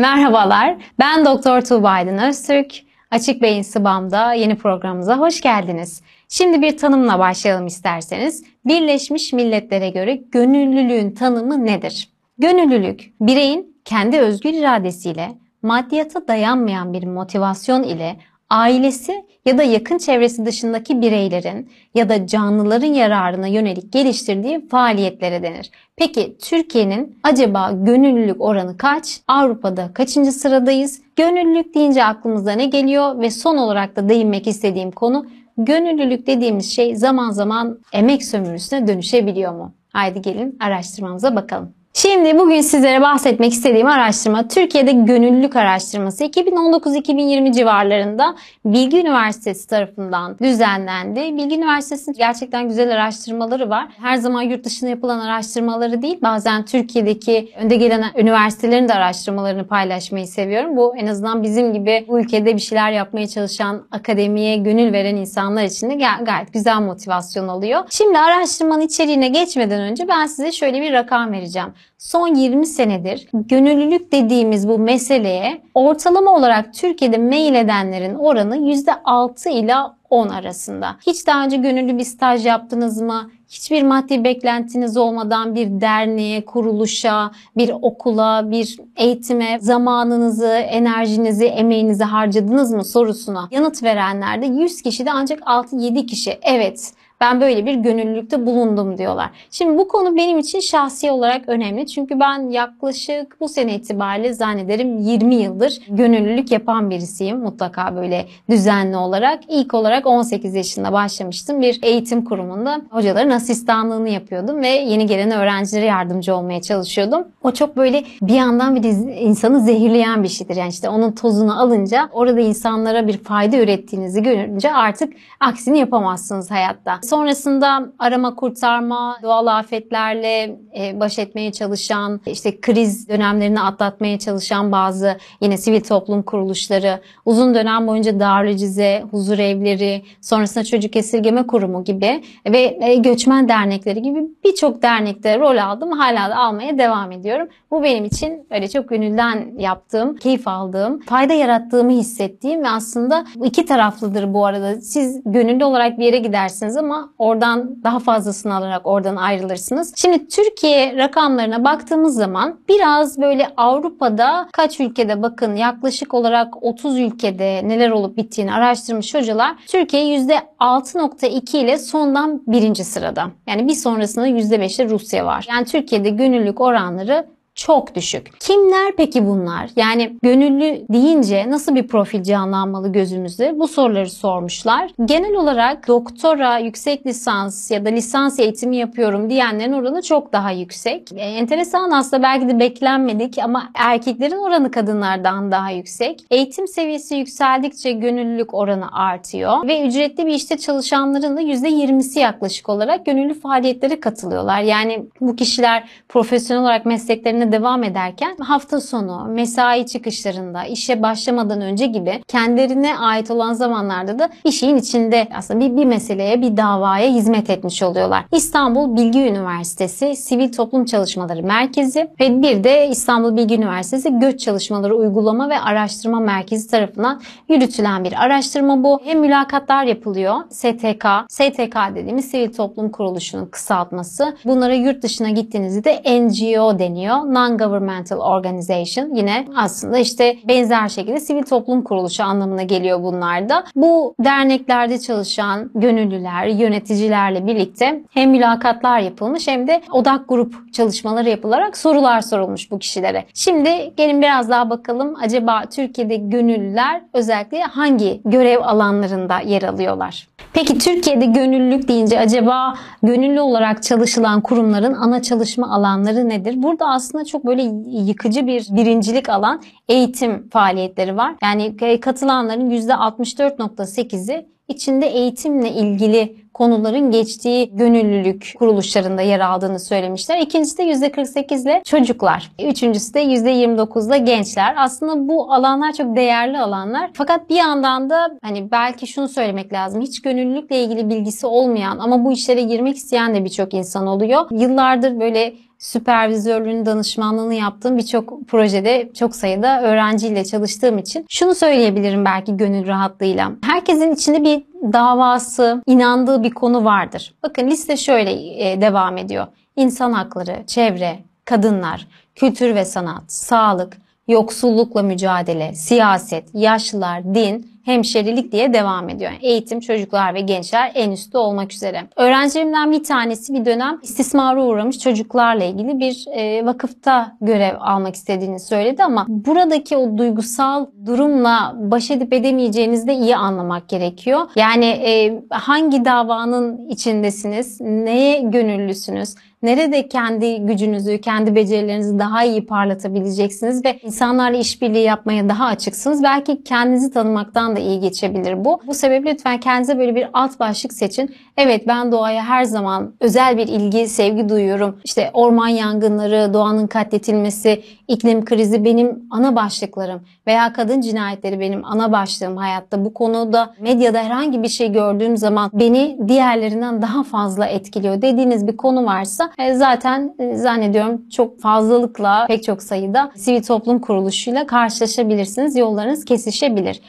Merhabalar, ben Doktor Tuğba Aydın Öztürk. Açık Beyin Sıbam'da yeni programımıza hoş geldiniz. Şimdi bir tanımla başlayalım isterseniz. Birleşmiş Milletler'e göre gönüllülüğün tanımı nedir? Gönüllülük, bireyin kendi özgür iradesiyle, maddiyata dayanmayan bir motivasyon ile ailesi ya da yakın çevresi dışındaki bireylerin ya da canlıların yararına yönelik geliştirdiği faaliyetlere denir. Peki Türkiye'nin acaba gönüllülük oranı kaç? Avrupa'da kaçıncı sıradayız? Gönüllülük deyince aklımıza ne geliyor ve son olarak da değinmek istediğim konu gönüllülük dediğimiz şey zaman zaman emek sömürüsüne dönüşebiliyor mu? Haydi gelin araştırmamıza bakalım. Şimdi bugün sizlere bahsetmek istediğim araştırma Türkiye'de gönüllülük araştırması 2019-2020 civarlarında Bilgi Üniversitesi tarafından düzenlendi. Bilgi Üniversitesi'nin gerçekten güzel araştırmaları var. Her zaman yurt dışında yapılan araştırmaları değil, bazen Türkiye'deki önde gelen üniversitelerin de araştırmalarını paylaşmayı seviyorum. Bu en azından bizim gibi bu ülkede bir şeyler yapmaya çalışan, akademiye gönül veren insanlar için de gayet güzel motivasyon oluyor. Şimdi araştırmanın içeriğine geçmeden önce ben size şöyle bir rakam vereceğim son 20 senedir gönüllülük dediğimiz bu meseleye ortalama olarak Türkiye'de mail edenlerin oranı %6 ila 10 arasında. Hiç daha önce gönüllü bir staj yaptınız mı? Hiçbir maddi beklentiniz olmadan bir derneğe, kuruluşa, bir okula, bir eğitime zamanınızı, enerjinizi, emeğinizi harcadınız mı sorusuna yanıt verenlerde 100 kişide ancak 6-7 kişi evet ben böyle bir gönüllülükte bulundum diyorlar. Şimdi bu konu benim için şahsi olarak önemli. Çünkü ben yaklaşık bu sene itibariyle zannederim 20 yıldır gönüllülük yapan birisiyim. Mutlaka böyle düzenli olarak. İlk olarak 18 yaşında başlamıştım. Bir eğitim kurumunda hocaların asistanlığını yapıyordum ve yeni gelen öğrencilere yardımcı olmaya çalışıyordum. O çok böyle bir yandan bir insanı zehirleyen bir şeydir. Yani işte onun tozunu alınca orada insanlara bir fayda ürettiğinizi görünce artık aksini yapamazsınız hayatta. Sonrasında arama kurtarma, doğal afetlerle e, baş etmeye çalışan, işte kriz dönemlerini atlatmaya çalışan bazı yine sivil toplum kuruluşları, uzun dönem boyunca Darülcize, huzur evleri, sonrasında çocuk esirgeme kurumu gibi ve e, göçmen dernekleri gibi birçok dernekte rol aldım. Hala da almaya devam ediyorum. Bu benim için öyle çok gönülden yaptığım, keyif aldığım, fayda yarattığımı hissettiğim ve aslında iki taraflıdır bu arada. Siz gönüllü olarak bir yere gidersiniz ama oradan daha fazlasını alarak oradan ayrılırsınız. Şimdi Türkiye rakamlarına baktığımız zaman biraz böyle Avrupa'da kaç ülkede bakın yaklaşık olarak 30 ülkede neler olup bittiğini araştırmış hocalar Türkiye %6.2 ile sondan birinci sırada. Yani bir sonrasında %5'te Rusya var. Yani Türkiye'de gönüllülük oranları çok düşük. Kimler peki bunlar? Yani gönüllü deyince nasıl bir profil canlanmalı gözümüzde? Bu soruları sormuşlar. Genel olarak doktora, yüksek lisans ya da lisans eğitimi yapıyorum diyenlerin oranı çok daha yüksek. E, enteresan aslında belki de beklenmedik ama erkeklerin oranı kadınlardan daha yüksek. Eğitim seviyesi yükseldikçe gönüllülük oranı artıyor ve ücretli bir işte çalışanların da %20'si yaklaşık olarak gönüllü faaliyetlere katılıyorlar. Yani bu kişiler profesyonel olarak mesleklerine devam ederken hafta sonu, mesai çıkışlarında, işe başlamadan önce gibi kendilerine ait olan zamanlarda da işin içinde aslında bir, bir meseleye, bir davaya hizmet etmiş oluyorlar. İstanbul Bilgi Üniversitesi Sivil Toplum Çalışmaları Merkezi ve bir de İstanbul Bilgi Üniversitesi Göç Çalışmaları Uygulama ve Araştırma Merkezi tarafından yürütülen bir araştırma bu. Hem mülakatlar yapılıyor. STK, STK dediğimiz Sivil Toplum Kuruluşu'nun kısaltması. Bunlara yurt dışına gittiğinizde NGO deniyor non-governmental organization yine aslında işte benzer şekilde sivil toplum kuruluşu anlamına geliyor bunlar da. Bu derneklerde çalışan gönüllüler, yöneticilerle birlikte hem mülakatlar yapılmış hem de odak grup çalışmaları yapılarak sorular sorulmuş bu kişilere. Şimdi gelin biraz daha bakalım acaba Türkiye'de gönüllüler özellikle hangi görev alanlarında yer alıyorlar? Peki Türkiye'de gönüllülük deyince acaba gönüllü olarak çalışılan kurumların ana çalışma alanları nedir? Burada aslında çok böyle yıkıcı bir birincilik alan eğitim faaliyetleri var. Yani katılanların %64.8'i içinde eğitimle ilgili konuların geçtiği gönüllülük kuruluşlarında yer aldığını söylemişler. İkincisi de %48 ile çocuklar. Üçüncüsü de %29 ile gençler. Aslında bu alanlar çok değerli alanlar. Fakat bir yandan da hani belki şunu söylemek lazım. Hiç gönüllülükle ilgili bilgisi olmayan ama bu işlere girmek isteyen de birçok insan oluyor. Yıllardır böyle süpervizörlüğünü, danışmanlığını yaptığım birçok projede çok sayıda öğrenciyle çalıştığım için şunu söyleyebilirim belki gönül rahatlığıyla. Herkesin içinde bir davası, inandığı bir konu vardır. Bakın liste şöyle e, devam ediyor. İnsan hakları, çevre, kadınlar, kültür ve sanat, sağlık, yoksullukla mücadele, siyaset, yaşlılar, din, hemşerilik diye devam ediyor. Yani eğitim, çocuklar ve gençler en üstte olmak üzere. Öğrencilerimden bir tanesi bir dönem istismara uğramış çocuklarla ilgili bir e, vakıfta görev almak istediğini söyledi ama buradaki o duygusal durumla baş edip edemeyeceğinizi de iyi anlamak gerekiyor. Yani e, hangi davanın içindesiniz, neye gönüllüsünüz, nerede kendi gücünüzü, kendi becerilerinizi daha iyi parlatabileceksiniz ve insanlarla işbirliği yapmaya daha açıksınız. Belki kendinizi tanımaktan da iyi geçebilir bu. Bu sebeple lütfen kendinize böyle bir alt başlık seçin. Evet ben doğaya her zaman özel bir ilgi, sevgi duyuyorum. İşte orman yangınları, doğanın katletilmesi, iklim krizi benim ana başlıklarım veya kadın cinayetleri benim ana başlığım hayatta. Bu konuda medyada herhangi bir şey gördüğüm zaman beni diğerlerinden daha fazla etkiliyor dediğiniz bir konu varsa e, zaten e, zannediyorum çok fazlalıkla pek çok sayıda sivil toplum kuruluşuyla karşılaşabilirsiniz. Yollarınız kesişebilir.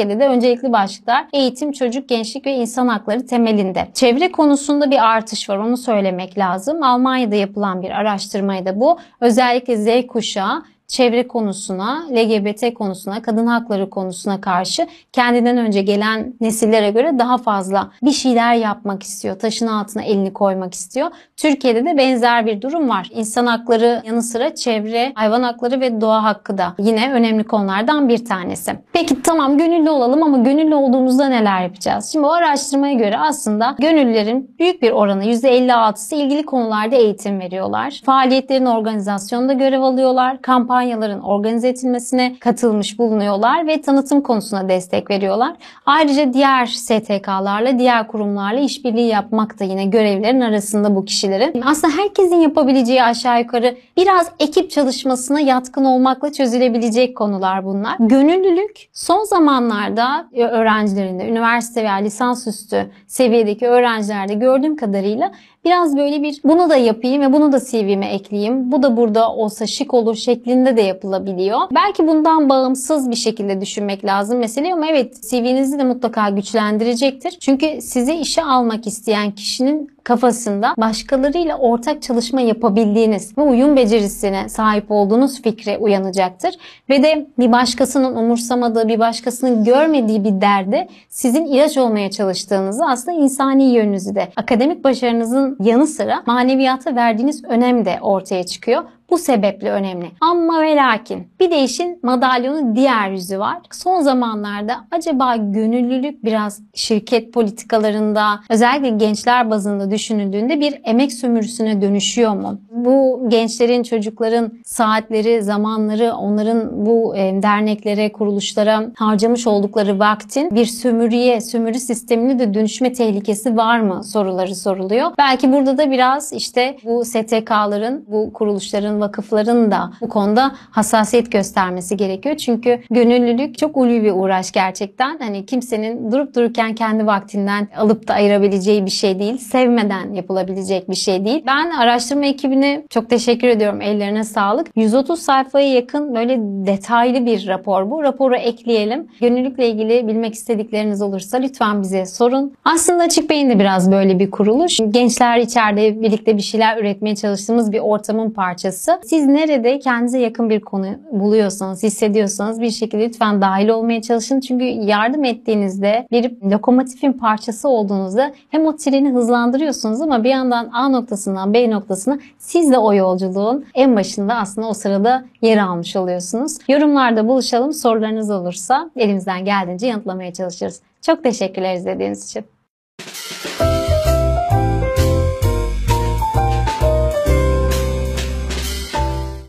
Türkiye'de de öncelikli başlıklar eğitim, çocuk, gençlik ve insan hakları temelinde. Çevre konusunda bir artış var onu söylemek lazım. Almanya'da yapılan bir araştırmaydı bu. Özellikle Z kuşağı çevre konusuna, LGBT konusuna, kadın hakları konusuna karşı kendinden önce gelen nesillere göre daha fazla bir şeyler yapmak istiyor. Taşın altına elini koymak istiyor. Türkiye'de de benzer bir durum var. İnsan hakları yanı sıra çevre, hayvan hakları ve doğa hakkı da yine önemli konulardan bir tanesi. Peki tamam gönüllü olalım ama gönüllü olduğumuzda neler yapacağız? Şimdi o araştırmaya göre aslında gönüllülerin büyük bir oranı %56'sı ilgili konularda eğitim veriyorlar. Faaliyetlerin organizasyonunda görev alıyorlar. Kampanya kampanyaların organize edilmesine katılmış bulunuyorlar ve tanıtım konusuna destek veriyorlar. Ayrıca diğer STK'larla, diğer kurumlarla işbirliği yapmak da yine görevlerin arasında bu kişilerin. Aslında herkesin yapabileceği aşağı yukarı biraz ekip çalışmasına yatkın olmakla çözülebilecek konular bunlar. Gönüllülük son zamanlarda öğrencilerinde, üniversite veya lisansüstü seviyedeki öğrencilerde gördüğüm kadarıyla Biraz böyle bir bunu da yapayım ve bunu da CV'me ekleyeyim. Bu da burada olsa şık olur şeklinde de yapılabiliyor. Belki bundan bağımsız bir şekilde düşünmek lazım mesele ama evet CV'nizi de mutlaka güçlendirecektir. Çünkü sizi işe almak isteyen kişinin kafasında başkalarıyla ortak çalışma yapabildiğiniz ve uyum becerisine sahip olduğunuz fikri uyanacaktır. Ve de bir başkasının umursamadığı, bir başkasının görmediği bir derde sizin ilaç olmaya çalıştığınızı aslında insani yönünüzü de akademik başarınızın yanı sıra maneviyata verdiğiniz önem de ortaya çıkıyor. Bu sebeple önemli. Ama ve lakin bir de işin madalyonun diğer yüzü var. Son zamanlarda acaba gönüllülük biraz şirket politikalarında özellikle gençler bazında düşünüldüğünde bir emek sömürüsüne dönüşüyor mu? Bu gençlerin, çocukların saatleri, zamanları, onların bu e, derneklere, kuruluşlara harcamış oldukları vaktin bir sömürüye, sömürü sistemine de dönüşme tehlikesi var mı soruları soruluyor. Belki burada da biraz işte bu STK'ların, bu kuruluşların vakıfların da bu konuda hassasiyet göstermesi gerekiyor. Çünkü gönüllülük çok ulvi bir uğraş gerçekten. Hani kimsenin durup dururken kendi vaktinden alıp da ayırabileceği bir şey değil. Sevmeden yapılabilecek bir şey değil. Ben araştırma ekibine çok teşekkür ediyorum. Ellerine sağlık. 130 sayfaya yakın böyle detaylı bir rapor bu. Raporu ekleyelim. Gönüllülükle ilgili bilmek istedikleriniz olursa lütfen bize sorun. Aslında Açık Beyin de biraz böyle bir kuruluş. Gençler içeride birlikte bir şeyler üretmeye çalıştığımız bir ortamın parçası açıkçası. Siz nerede kendinize yakın bir konu buluyorsanız, hissediyorsanız bir şekilde lütfen dahil olmaya çalışın. Çünkü yardım ettiğinizde bir lokomotifin parçası olduğunuzda hem o treni hızlandırıyorsunuz ama bir yandan A noktasından B noktasına siz de o yolculuğun en başında aslında o sırada yer almış oluyorsunuz. Yorumlarda buluşalım. Sorularınız olursa elimizden geldiğince yanıtlamaya çalışırız. Çok teşekkürler izlediğiniz için.